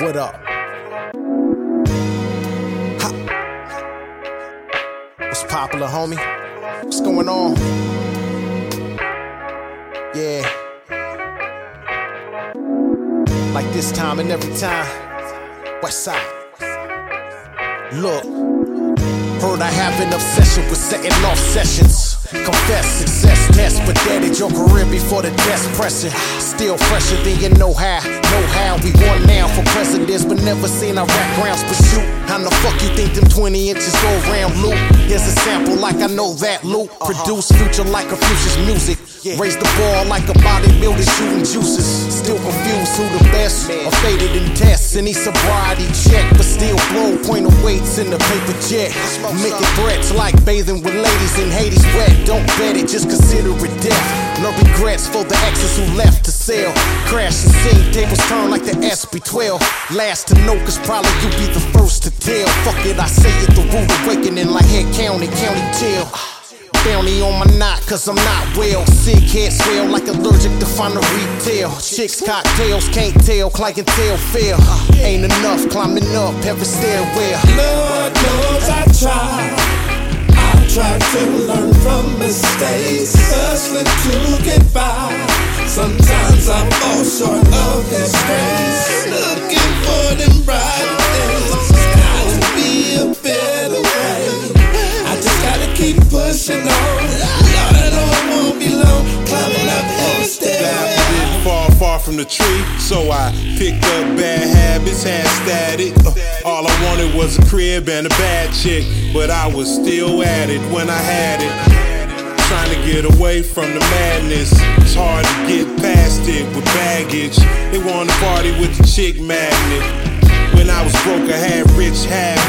What up? Ha. What's popular, homie? What's going on? Yeah. Like this time and every time. West side. Look. Heard I have an obsession with setting off sessions. Your career before the death pressing. Still fresher than you know how. Know how we won now for presidents, but never seen our rap grounds pursue. How the fuck you think them 20 inches go round loop? Here's a sample like I know that loop. Uh-huh. Produce future like a future's music. Raise the ball like a bodybuilder shooting juices. Still confused who the best or faded in tests. Any sobriety check, but still blow point of weights in the paper jet. Making threats like bathing with ladies in Hades wet. Don't bet it, just consider it death. No regrets for the exes who left to sell. Crash and sing, tables turn like the SP-12. Last to know, cause probably you be the first to tell. Fuck it, I say it, the rude awakening like head county, county jail. Bounty on my knot, cause I'm not well. Sick head swell like allergic to final retail. Chicks, cocktails, can't tell, clientele fail. Ain't enough climbing up every stairwell. Lord knows I try. I try to learn from mistakes, hustling to get by. Sometimes I fall short of His grace, keep pushing on. I didn't fall far from the tree, so I picked up bad habits, had static. Uh, all I wanted was a crib and a bad chick, but I was still at it when I had it. Trying to get away from the madness. It's hard to get past it with baggage. They wanna party with the chick magnet. When I was broke, I had rich habits.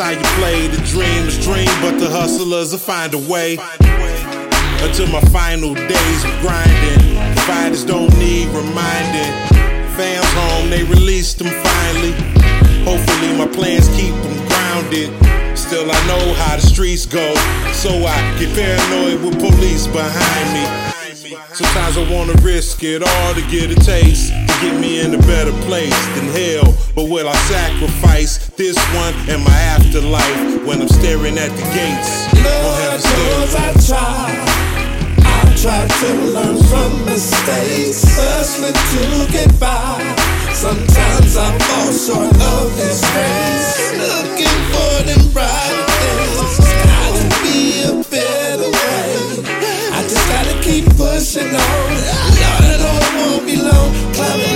How you play. The dream is dream, but the hustlers will find a way until my final days of grinding. Providers don't need reminding. Fans home, they released them finally. Hopefully, my plans keep them grounded. Still, I know how the streets go, so I get paranoid with police behind me. Sometimes I wanna risk it all to get a taste, to get me in a better place than hell. But will I sacrifice this one and my afterlife when I'm staring at the gates? of Lord knows I try. I try to learn from mistakes, hustling to get by. Sometimes I fall short of His grace, keep pushing on. Y'all don't want me long. Climbing